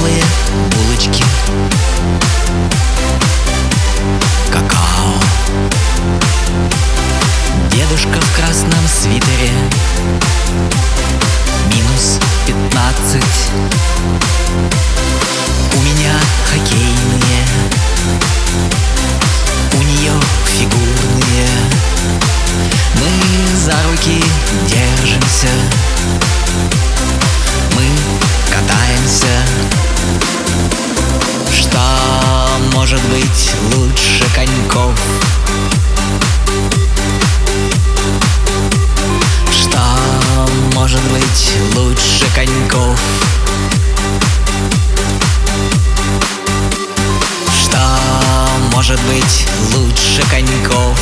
булочки. Какао. Дедушка в красном свитере. Минус пятнадцать. У меня хоккейные. У нее фигурные. Мы за руки держимся быть лучше коньков? Что может быть лучше коньков?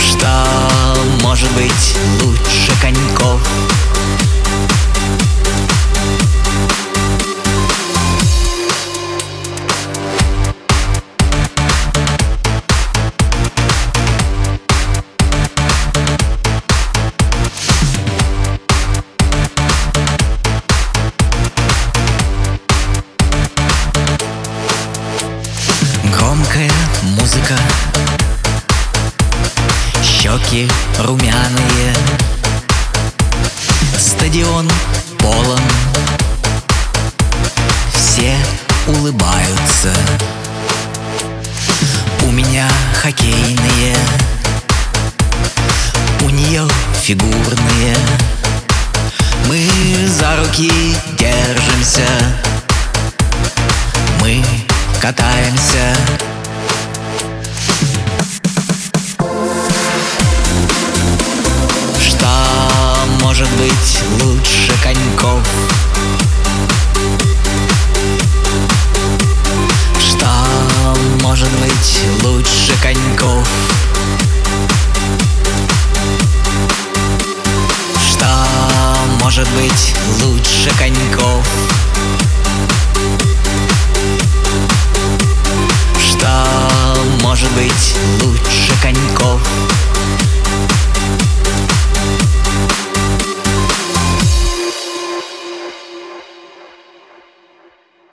Что может быть лучше музыка Щеки румяные. Стадион полон. Все улыбаются. У меня хоккейные. У нее фигурные. Мы за руки держимся. Мы катаемся может быть лучше коньков? Что может быть лучше коньков? Что может быть лучше коньков? Что может быть лучше коньков?